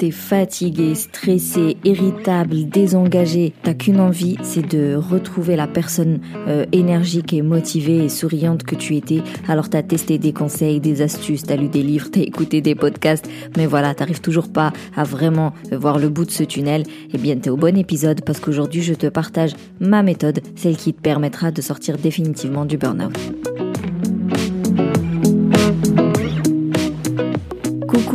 T'es fatigué, stressé, irritable, désengagé. T'as qu'une envie, c'est de retrouver la personne euh, énergique et motivée et souriante que tu étais. Alors t'as testé des conseils, des astuces, t'as lu des livres, t'as écouté des podcasts, mais voilà, t'arrives toujours pas à vraiment voir le bout de ce tunnel. Eh bien, t'es au bon épisode parce qu'aujourd'hui je te partage ma méthode, celle qui te permettra de sortir définitivement du burn-out.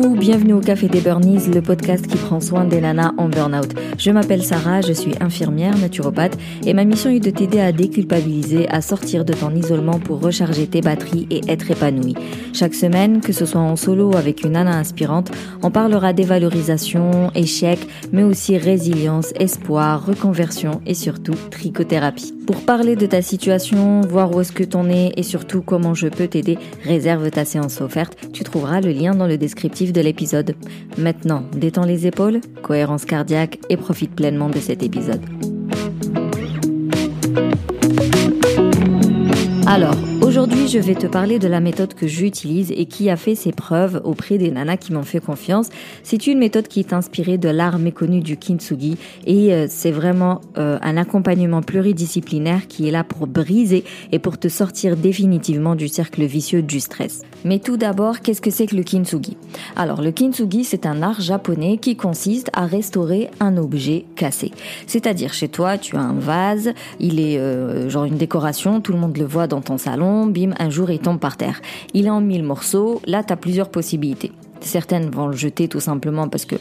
Coucou, bienvenue au Café des Burnies, le podcast qui prend soin des nanas en burn-out. Je m'appelle Sarah, je suis infirmière, naturopathe et ma mission est de t'aider à déculpabiliser, à sortir de ton isolement pour recharger tes batteries et être épanouie. Chaque semaine, que ce soit en solo avec une nana inspirante, on parlera dévalorisation, échec, mais aussi résilience, espoir, reconversion et surtout trichothérapie. Pour parler de ta situation, voir où est-ce que t'en es et surtout comment je peux t'aider, réserve ta séance offerte. Tu trouveras le lien dans le descriptif de l'épisode. Maintenant, détends les épaules, cohérence cardiaque et profite pleinement de cet épisode. Alors, Aujourd'hui, je vais te parler de la méthode que j'utilise et qui a fait ses preuves auprès des nanas qui m'ont fait confiance. C'est une méthode qui est inspirée de l'art méconnu du kintsugi et euh, c'est vraiment euh, un accompagnement pluridisciplinaire qui est là pour briser et pour te sortir définitivement du cercle vicieux du stress. Mais tout d'abord, qu'est-ce que c'est que le kintsugi? Alors, le kintsugi, c'est un art japonais qui consiste à restaurer un objet cassé. C'est-à-dire, chez toi, tu as un vase, il est euh, genre une décoration, tout le monde le voit dans ton salon, bim, un jour il tombe par terre. Il est en mille morceaux, là tu as plusieurs possibilités. Certaines vont le jeter tout simplement parce que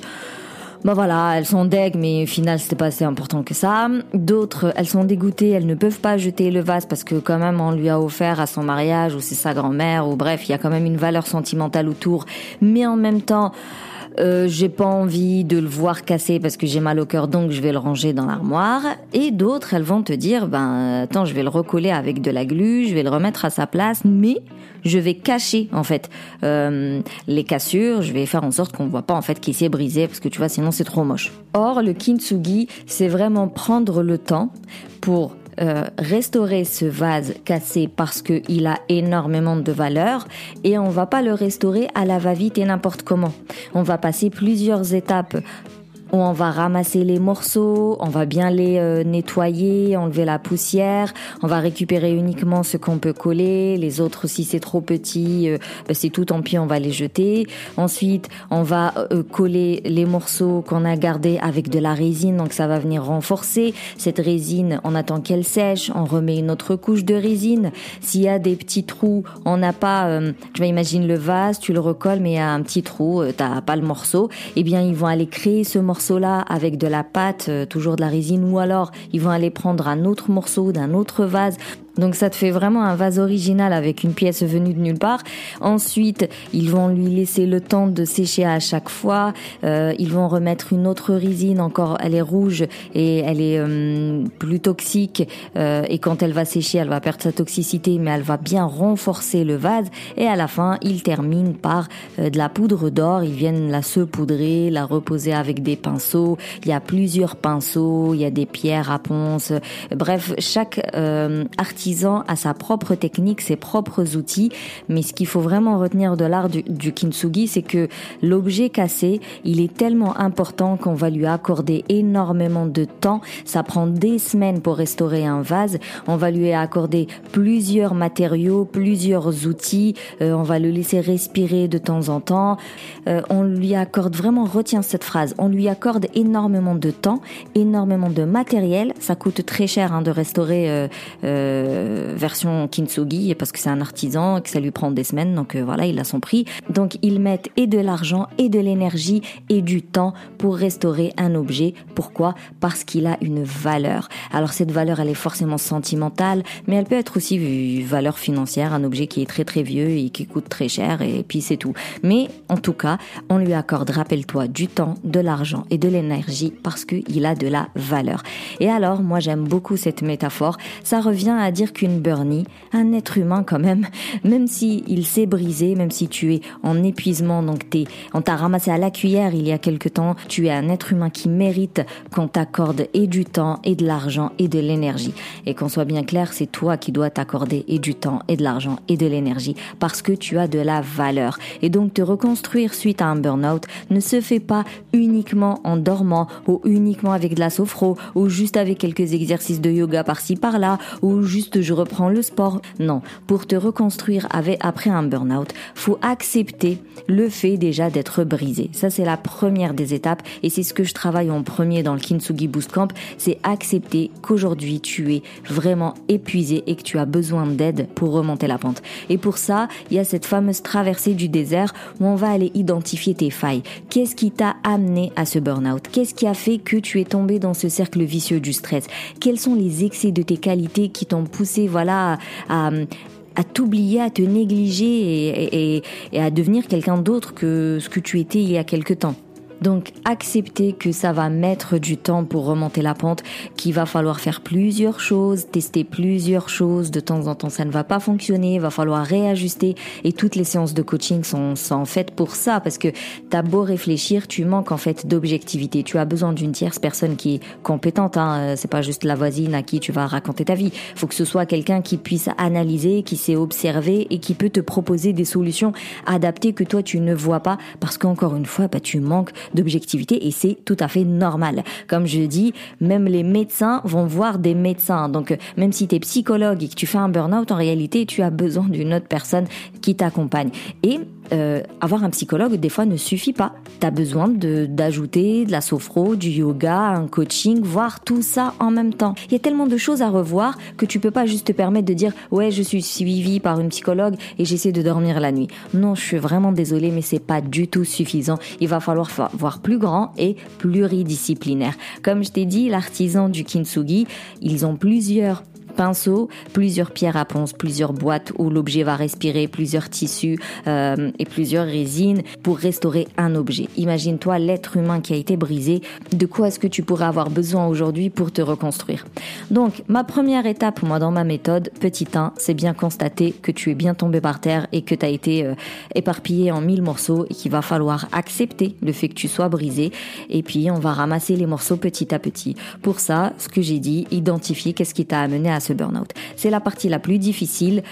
bah voilà, elles sont deg, mais au final c'était pas assez important que ça. D'autres, elles sont dégoûtées, elles ne peuvent pas jeter le vase parce que quand même on lui a offert à son mariage ou c'est sa grand-mère ou bref, il y a quand même une valeur sentimentale autour. Mais en même temps, euh, j'ai pas envie de le voir casser parce que j'ai mal au cœur, donc je vais le ranger dans l'armoire. Et d'autres, elles vont te dire, ben attends, je vais le recoller avec de la glu, je vais le remettre à sa place, mais je vais cacher en fait euh, les cassures, je vais faire en sorte qu'on voit pas en fait qu'il s'est brisé parce que tu vois sinon c'est trop moche. Or le kintsugi, c'est vraiment prendre le temps pour euh, restaurer ce vase cassé parce qu'il a énormément de valeur et on va pas le restaurer à la va-vite et n'importe comment. On va passer plusieurs étapes on va ramasser les morceaux, on va bien les euh, nettoyer, enlever la poussière, on va récupérer uniquement ce qu'on peut coller, les autres si c'est trop petit, euh, ben, c'est tout tant pis, on va les jeter. Ensuite, on va euh, coller les morceaux qu'on a gardés avec de la résine, donc ça va venir renforcer. Cette résine, on attend qu'elle sèche, on remet une autre couche de résine. S'il y a des petits trous, on n'a pas, tu vas imaginer le vase, tu le recolles, mais il y a un petit trou, t'as pas le morceau, eh bien ils vont aller créer ce morceau morceau-là avec de la pâte, euh, toujours de la résine, ou alors ils vont aller prendre un autre morceau d'un autre vase donc ça te fait vraiment un vase original avec une pièce venue de nulle part. Ensuite, ils vont lui laisser le temps de sécher à chaque fois. Euh, ils vont remettre une autre résine, encore elle est rouge et elle est euh, plus toxique. Euh, et quand elle va sécher, elle va perdre sa toxicité, mais elle va bien renforcer le vase. Et à la fin, ils terminent par de la poudre d'or. Ils viennent la saupoudrer, la reposer avec des pinceaux. Il y a plusieurs pinceaux, il y a des pierres à ponce. Bref, chaque article à sa propre technique, ses propres outils. Mais ce qu'il faut vraiment retenir de l'art du, du kintsugi, c'est que l'objet cassé, il est tellement important qu'on va lui accorder énormément de temps. Ça prend des semaines pour restaurer un vase. On va lui accorder plusieurs matériaux, plusieurs outils. Euh, on va le laisser respirer de temps en temps. Euh, on lui accorde vraiment, retiens cette phrase, on lui accorde énormément de temps, énormément de matériel. Ça coûte très cher hein, de restaurer euh, euh version kintsugi parce que c'est un artisan que ça lui prend des semaines donc euh, voilà il a son prix. Donc ils mettent et de l'argent et de l'énergie et du temps pour restaurer un objet. Pourquoi? Parce qu'il a une valeur. Alors cette valeur elle est forcément sentimentale mais elle peut être aussi une valeur financière un objet qui est très très vieux et qui coûte très cher et puis c'est tout. Mais en tout cas on lui accorde rappelle-toi du temps de l'argent et de l'énergie parce qu'il a de la valeur. Et alors moi j'aime beaucoup cette métaphore. Ça revient à dire qu'une burnie, un être humain quand même, même si il s'est brisé, même si tu es en épuisement, donc t'es, on t'a ramassé à la cuillère il y a quelque temps, tu es un être humain qui mérite qu'on t'accorde et du temps et de l'argent et de l'énergie. Et qu'on soit bien clair, c'est toi qui dois t'accorder et du temps et de l'argent et de l'énergie parce que tu as de la valeur. Et donc te reconstruire suite à un burn-out ne se fait pas uniquement en dormant ou uniquement avec de la sophro ou juste avec quelques exercices de yoga par-ci par-là ou juste je reprends le sport. Non, pour te reconstruire avec, après un burn-out, faut accepter le fait déjà d'être brisé. Ça c'est la première des étapes et c'est ce que je travaille en premier dans le Kintsugi Boost Camp, c'est accepter qu'aujourd'hui tu es vraiment épuisé et que tu as besoin d'aide pour remonter la pente. Et pour ça, il y a cette fameuse traversée du désert où on va aller identifier tes failles. Qu'est-ce qui t'a amené à ce burn-out? Qu'est-ce qui a fait que tu es tombé dans ce cercle vicieux du stress? Quels sont les excès de tes qualités qui t'ont poussé, voilà, à, à t'oublier, à te négliger et, et à devenir quelqu'un d'autre que ce que tu étais il y a quelque temps. Donc accepter que ça va mettre du temps pour remonter la pente, qu'il va falloir faire plusieurs choses, tester plusieurs choses, de temps en temps ça ne va pas fonctionner, il va falloir réajuster. Et toutes les séances de coaching sont, sont faites pour ça. Parce que t'as beau réfléchir, tu manques en fait d'objectivité, tu as besoin d'une tierce personne qui est compétente, hein. Euh, c'est pas juste la voisine à qui tu vas raconter ta vie, faut que ce soit quelqu'un qui puisse analyser, qui sait observer et qui peut te proposer des solutions adaptées que toi tu ne vois pas. Parce qu'encore une fois bah, tu manques d'objectivité et c'est tout à fait normal. Comme je dis, même les médecins vont voir des médecins. Donc même si tu es psychologue et que tu fais un burn-out, en réalité, tu as besoin d'une autre personne qui t'accompagne. Et euh, avoir un psychologue des fois ne suffit pas. Tu as besoin d'ajouter de la sophro, du yoga, un coaching, voir tout ça en même temps. Il y a tellement de choses à revoir que tu peux pas juste te permettre de dire ouais je suis suivi par une psychologue et j'essaie de dormir la nuit. Non, je suis vraiment désolée mais c'est pas du tout suffisant. Il va falloir voir plus grand et pluridisciplinaire. Comme je t'ai dit, l'artisan du kintsugi, ils ont plusieurs pinceau, plusieurs pierres à ponce, plusieurs boîtes où l'objet va respirer, plusieurs tissus euh, et plusieurs résines pour restaurer un objet. Imagine-toi l'être humain qui a été brisé. De quoi est-ce que tu pourrais avoir besoin aujourd'hui pour te reconstruire? Donc, ma première étape, moi, dans ma méthode, petit 1, c'est bien constater que tu es bien tombé par terre et que tu as été euh, éparpillé en mille morceaux et qu'il va falloir accepter le fait que tu sois brisé. Et puis, on va ramasser les morceaux petit à petit. Pour ça, ce que j'ai dit, identifier qu'est-ce qui t'a amené à burn-out. C'est la partie la plus difficile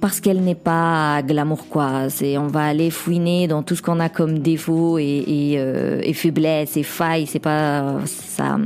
parce qu'elle n'est pas glamour quoi. On va aller fouiner dans tout ce qu'on a comme défaut et, et, euh, et faiblesse et failles. C'est pas ça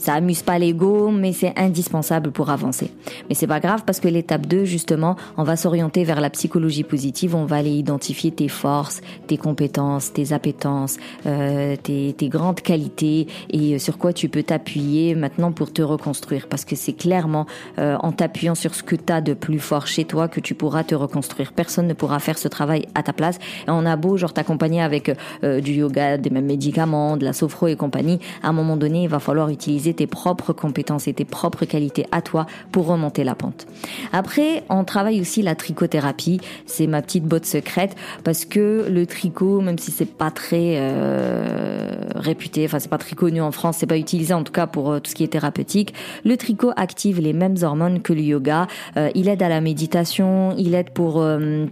ça amuse pas l'ego, mais c'est indispensable pour avancer. Mais c'est pas grave parce que l'étape 2, justement, on va s'orienter vers la psychologie positive, on va aller identifier tes forces, tes compétences, tes appétences, euh, tes, tes, grandes qualités et sur quoi tu peux t'appuyer maintenant pour te reconstruire. Parce que c'est clairement euh, en t'appuyant sur ce que tu as de plus fort chez toi que tu pourras te reconstruire. Personne ne pourra faire ce travail à ta place. Et on a beau genre t'accompagner avec euh, du yoga, des mêmes médicaments, de la sophro et compagnie, à un moment donné, il va falloir utiliser tes propres compétences et tes propres qualités à toi pour remonter la pente. Après, on travaille aussi la trichothérapie. C'est ma petite botte secrète parce que le tricot, même si c'est pas très euh, réputé, enfin c'est pas très connu en France, c'est pas utilisé en tout cas pour euh, tout ce qui est thérapeutique. Le tricot active les mêmes hormones que le yoga. Euh, il aide à la méditation, il aide pour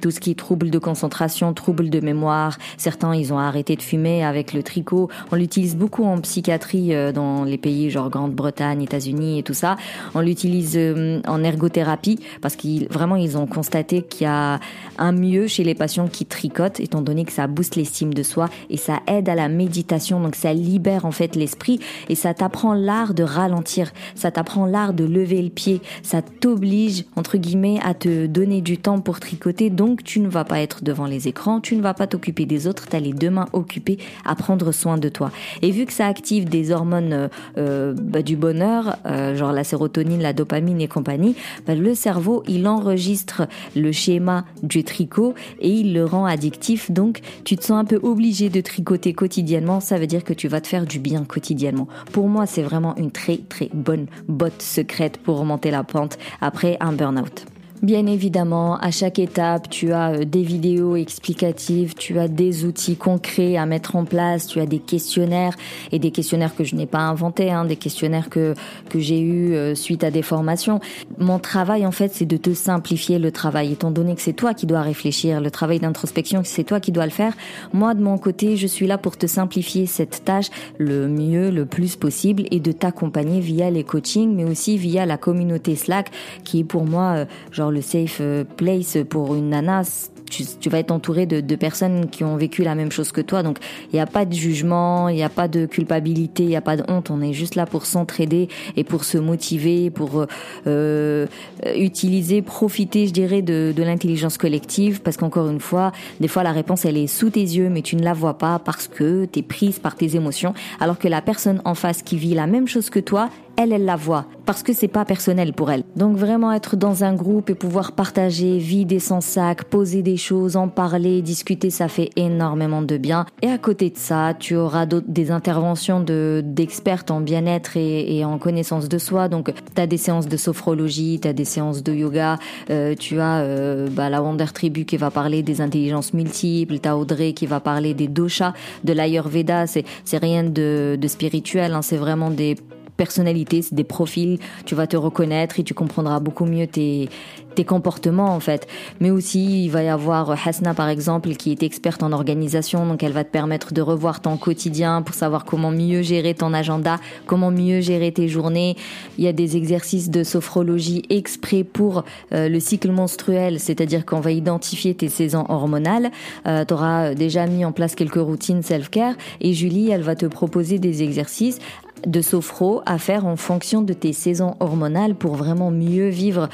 tout ce qui est troubles de concentration, troubles de mémoire. Certains, ils ont arrêté de fumer avec le tricot. On l'utilise beaucoup en psychiatrie dans les pays genre Grande-Bretagne, États-Unis et tout ça. On l'utilise euh, en ergothérapie parce qu'ils vraiment ils ont constaté qu'il y a un mieux chez les patients qui tricotent étant donné que ça booste l'estime de soi et ça aide à la méditation donc ça libère en fait l'esprit et ça t'apprend l'art de ralentir, ça t'apprend l'art de lever le pied, ça t'oblige entre guillemets à te donner du temps pour tricoter donc tu ne vas pas être devant les écrans, tu ne vas pas t'occuper des autres, tu as les deux mains occupées à prendre soin de toi. Et vu que ça active des hormones euh, euh, bah, du bonheur, euh, genre la sérotonine, la dopamine et compagnie, bah, le cerveau, il enregistre le schéma du tricot et il le rend addictif. Donc, tu te sens un peu obligé de tricoter quotidiennement. Ça veut dire que tu vas te faire du bien quotidiennement. Pour moi, c'est vraiment une très très bonne botte secrète pour remonter la pente après un burn-out. Bien évidemment, à chaque étape, tu as euh, des vidéos explicatives, tu as des outils concrets à mettre en place, tu as des questionnaires et des questionnaires que je n'ai pas inventés, hein, des questionnaires que que j'ai eu euh, suite à des formations. Mon travail en fait, c'est de te simplifier le travail, étant donné que c'est toi qui dois réfléchir, le travail d'introspection, c'est toi qui dois le faire. Moi, de mon côté, je suis là pour te simplifier cette tâche le mieux, le plus possible et de t'accompagner via les coachings, mais aussi via la communauté Slack, qui est pour moi euh, le safe euh, place pour une nana, tu, vas être entouré de, personnes qui ont vécu la même chose que toi. Donc, il n'y a pas de jugement, il n'y a pas de culpabilité, il n'y a pas de honte. On est juste là pour s'entraider et pour se motiver, pour euh, utiliser, profiter, je dirais, de, de l'intelligence collective. Parce qu'encore une fois, des fois, la réponse, elle est sous tes yeux, mais tu ne la vois pas parce que tu es prise par tes émotions. Alors que la personne en face qui vit la même chose que toi, elle, elle la voit parce que c'est pas personnel pour elle. Donc vraiment être dans un groupe et pouvoir partager, vider son sac, poser des choses, en parler, discuter, ça fait énormément de bien. Et à côté de ça, tu auras des interventions de en bien-être et, en connaissance de soi. Donc tu as des séances de sophrologie, tu as des séances de yoga, euh, tu as euh, bah, la Wonder Tribu qui va parler des intelligences multiples, tu as Audrey qui va parler des doshas, de l'Ayurveda, c'est c'est rien de, de spirituel, hein, c'est vraiment des personnalités, c'est des profils, tu vas te reconnaître et tu comprendras beaucoup mieux tes, tes comportements en fait. Mais aussi, il va y avoir Hasna par exemple qui est experte en organisation, donc elle va te permettre de revoir ton quotidien pour savoir comment mieux gérer ton agenda, comment mieux gérer tes journées. Il y a des exercices de sophrologie exprès pour euh, le cycle menstruel, c'est-à-dire qu'on va identifier tes saisons hormonales. Euh, tu auras déjà mis en place quelques routines self-care et Julie, elle va te proposer des exercices de sophro à faire en fonction de tes saisons hormonales pour vraiment mieux vivre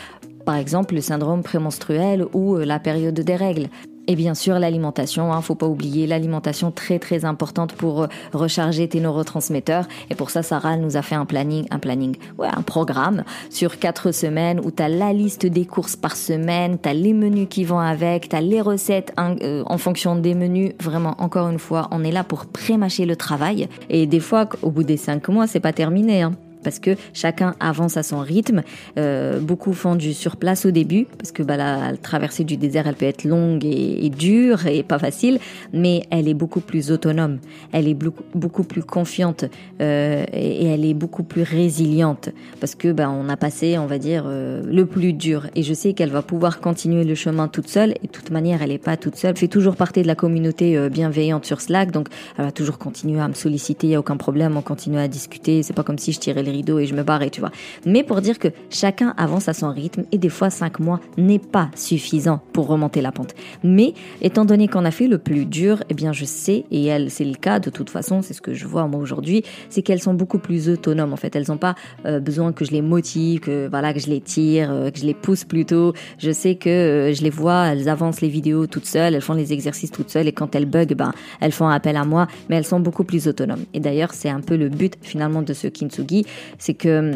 par exemple le syndrome prémenstruel ou euh, la période des règles. Et bien sûr, l'alimentation, hein, faut pas oublier l'alimentation très très importante pour euh, recharger tes neurotransmetteurs. Et pour ça, Sarah nous a fait un planning, un planning, ouais, un programme sur quatre semaines où tu as la liste des courses par semaine, tu as les menus qui vont avec, tu as les recettes euh, en fonction des menus. Vraiment, encore une fois, on est là pour pré-mâcher le travail. Et des fois, au bout des cinq mois, c'est pas terminé. Hein parce que chacun avance à son rythme. Euh, beaucoup font du surplace au début parce que bah, la, traversée du désert, elle peut être longue et, dure et pas facile, mais elle est beaucoup plus autonome, elle est beaucoup, plus confiante euh, et, elle est beaucoup plus résiliente parce que bah, on a passé, on va dire, euh, le plus dur. Et je sais qu'elle va pouvoir continuer le chemin toute seule. Et de toute manière, elle n'est pas toute seule. Elle fait toujours partie de la communauté bienveillante sur Slack, donc elle va toujours continuer à me solliciter. Il y a aucun problème, on continue à discuter. C'est pas comme si je tirais les rideaux et je me barrais, tu vois. Mais pour dire que chacun avance à son rythme et des fois cinq mois n'est pas suffisant pour remonter la pente. Mais étant donné qu'on a fait le plus dur, eh bien je sais, et elle c'est le cas de toute façon, c'est ce que je vois moi aujourd'hui, c'est qu'elles sont beaucoup plus autonomes en fait. Elles n'ont pas euh, besoin que je les motive, que voilà que je les tire, euh, que je les pousse plutôt. Je sais que euh, je les vois, elles avancent les vidéos toutes seules, elles font les exercices toutes seules et quand elles bug, ben elles font appel à moi, mais elles sont beaucoup plus autonomes. Et d'ailleurs c'est un peu le but finalement de ce kintsugi, c'est que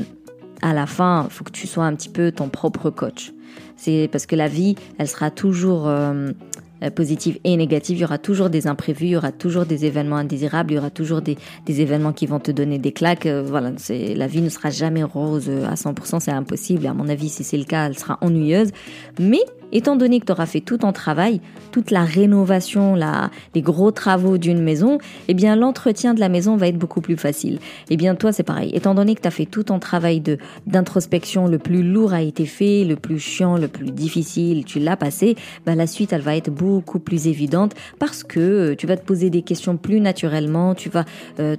à la fin, il faut que tu sois un petit peu ton propre coach. C'est parce que la vie, elle sera toujours euh, positive et négative. Il y aura toujours des imprévus, il y aura toujours des événements indésirables, il y aura toujours des, des événements qui vont te donner des claques. Euh, voilà, c'est la vie ne sera jamais rose à 100%, c'est impossible. À mon avis, si c'est le cas, elle sera ennuyeuse. Mais Étant donné que tu auras fait tout ton travail, toute la rénovation, la, les gros travaux d'une maison, eh bien l'entretien de la maison va être beaucoup plus facile. Eh bien toi c'est pareil. Étant donné que tu as fait tout ton travail de d'introspection, le plus lourd a été fait, le plus chiant, le plus difficile, tu l'as passé, bah la suite elle va être beaucoup plus évidente parce que euh, tu vas te poser des questions plus naturellement, tu vas euh,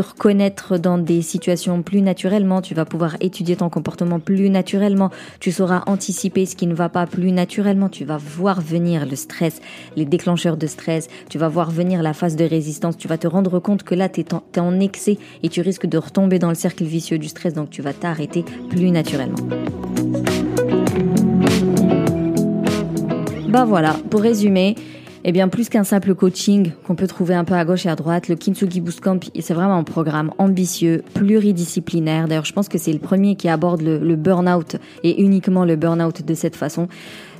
reconnaître dans des situations plus naturellement, tu vas pouvoir étudier ton comportement plus naturellement, tu sauras anticiper ce qui ne va pas plus naturellement, tu vas voir venir le stress, les déclencheurs de stress, tu vas voir venir la phase de résistance, tu vas te rendre compte que là tu es, en excès et tu risques de retomber dans le cercle vicieux du stress, donc tu vas t'arrêter plus naturellement. Bah voilà, pour résumer, eh bien, plus qu'un simple coaching qu'on peut trouver un peu à gauche et à droite, le Kintsugi Boost Camp, c'est vraiment un programme ambitieux, pluridisciplinaire. D'ailleurs, je pense que c'est le premier qui aborde le, le burn-out et uniquement le burn-out de cette façon.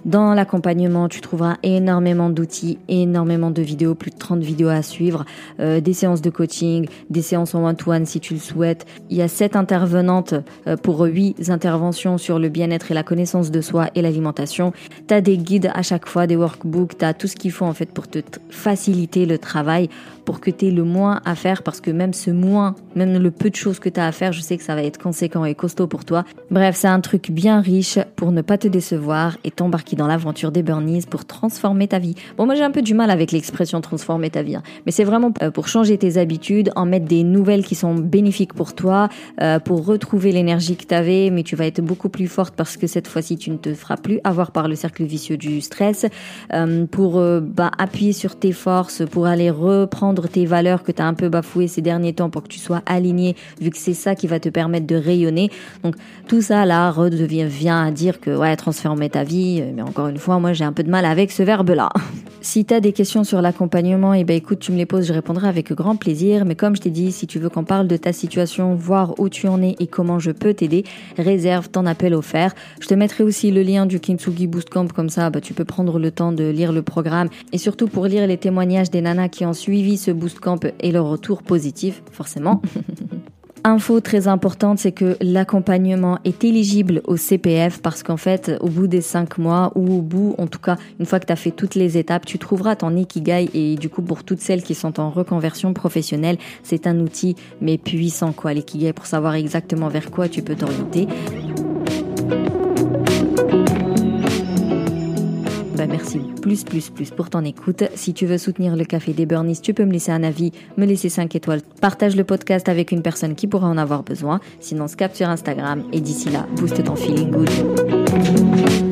Dans l'accompagnement, tu trouveras énormément d'outils, énormément de vidéos, plus de 30 vidéos à suivre, euh, des séances de coaching, des séances en one-to-one si tu le souhaites. Il y a 7 intervenantes euh, pour 8 interventions sur le bien-être et la connaissance de soi et l'alimentation. Tu as des guides à chaque fois, des workbooks, tu as tout ce qu'il faut en fait pour te faciliter le travail pour que tu aies le moins à faire parce que même ce moins, même le peu de choses que tu as à faire, je sais que ça va être conséquent et costaud pour toi. Bref, c'est un truc bien riche pour ne pas te décevoir et t'embarquer dans l'aventure des burnies pour transformer ta vie. Bon, moi j'ai un peu du mal avec l'expression transformer ta vie, hein. mais c'est vraiment euh, pour changer tes habitudes, en mettre des nouvelles qui sont bénéfiques pour toi, euh, pour retrouver l'énergie que tu avais, mais tu vas être beaucoup plus forte parce que cette fois-ci tu ne te feras plus avoir par le cercle vicieux du stress, euh, pour bah, appuyer sur tes forces, pour aller reprendre tes valeurs que tu as un peu bafouées ces derniers temps pour que tu sois aligné, vu que c'est ça qui va te permettre de rayonner. Donc tout ça là redevient vient à dire que ouais transformer ta vie, mais encore une fois moi j'ai un peu de mal avec ce verbe là. Si tu as des questions sur l'accompagnement, eh ben écoute, tu me les poses, je répondrai avec grand plaisir. Mais comme je t'ai dit, si tu veux qu'on parle de ta situation, voir où tu en es et comment je peux t'aider, réserve ton appel offert. Je te mettrai aussi le lien du Kintsugi Boost Camp, comme ça bah, tu peux prendre le temps de lire le programme et surtout pour lire les témoignages des nanas qui ont suivi ce Boost Camp et leur retour positif, forcément. Info très importante, c'est que l'accompagnement est éligible au CPF parce qu'en fait, au bout des cinq mois ou au bout, en tout cas, une fois que tu as fait toutes les étapes, tu trouveras ton Ikigai et du coup, pour toutes celles qui sont en reconversion professionnelle, c'est un outil mais puissant quoi, l'Ikigai pour savoir exactement vers quoi tu peux t'orienter. Bah, merci plus, plus, plus pour ton écoute. Si tu veux soutenir le Café des Burnies, tu peux me laisser un avis, me laisser 5 étoiles. Partage le podcast avec une personne qui pourra en avoir besoin. Sinon, se capte sur Instagram. Et d'ici là, booste ton feeling good.